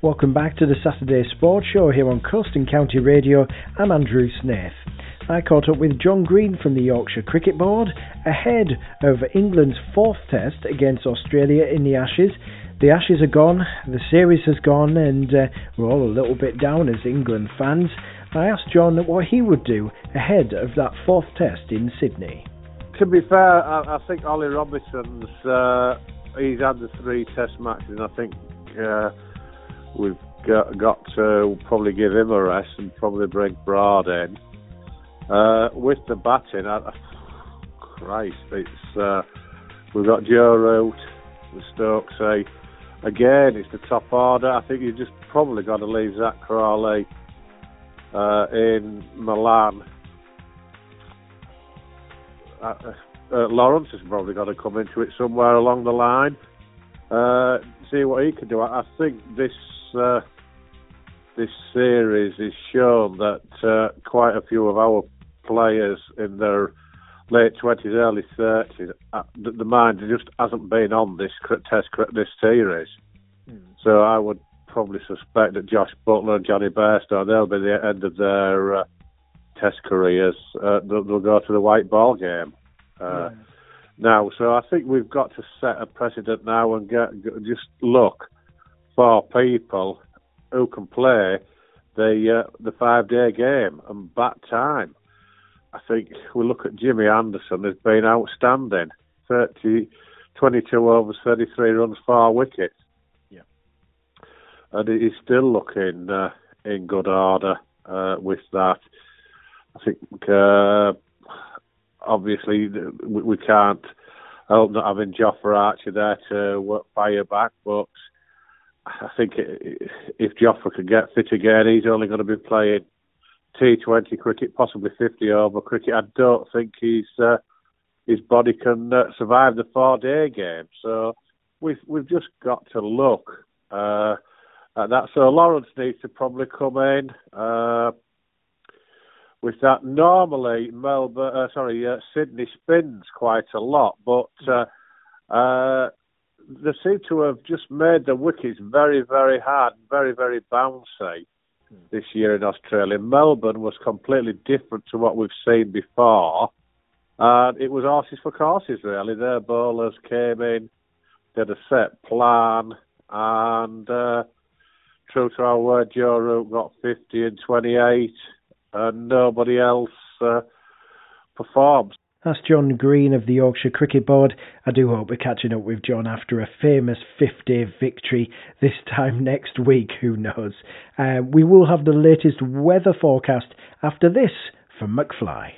Welcome back to the Saturday Sports Show here on Coast and County Radio. I'm Andrew Snaith. I caught up with John Green from the Yorkshire Cricket Board ahead of England's fourth test against Australia in the Ashes. The Ashes are gone, the series has gone, and uh, we're all a little bit down as England fans. I asked John what he would do ahead of that fourth test in Sydney. To be fair, I, I think Ollie Robinson's uh, he's had the three test matches, I think uh, we've got, got to probably give him a rest and probably bring Broad in. Uh, with the batting, I, Christ, it's uh, we've got Joe Root, the Stokesy. Again, it's the top order. I think you just probably got to leave Zak Crawley uh, in Milan. Uh, uh, Lawrence has probably got to come into it somewhere along the line. Uh, see what he can do. I, I think this uh, this series has shown that uh, quite a few of our players in their late twenties, early thirties, uh, the, the mind just hasn't been on this test this series. Mm. So I would probably suspect that Jos Buttler and Jonny Bairstow they'll be the end of their uh, test careers. Uh, they'll, they'll, go to the white ball game. Uh, now. So I think we've got to set a precedent now and get, just look for people who can play the uh, the five day game and bat time. I think we look at Jimmy Anderson has been outstanding. 30, 22 overs, 33 runs, four wickets. Yeah. And he's still looking uh, in good order uh, with that. I think uh, obviously we, we can't help not having Jofra Archer there to work fire back, but I think if Jofra can get fit again, he's only going to be playing T20 cricket, possibly 50 over cricket. I don't think he's uh, his body can uh, survive the four day game. So we've we've just got to look uh, at that. So Lawrence needs to probably come in. With that. Normally, Melbourne, uh, sorry, uh, Sydney spins quite a lot, but uh, uh, they seem to have just made the wickets very, very hard, very, very bouncy this year in Australia. Melbourne was completely different to what we've seen before. And it was horses for courses, really. Their bowlers came in, did a set plan, and uh, true to our word, Joe Root got 50 and 28 and nobody else uh, performs. That's John Green of the Yorkshire Cricket Board. I do hope we're catching up with John after a famous 50 victory this time next week. Who knows? Uh, we will have the latest weather forecast after this from McFly.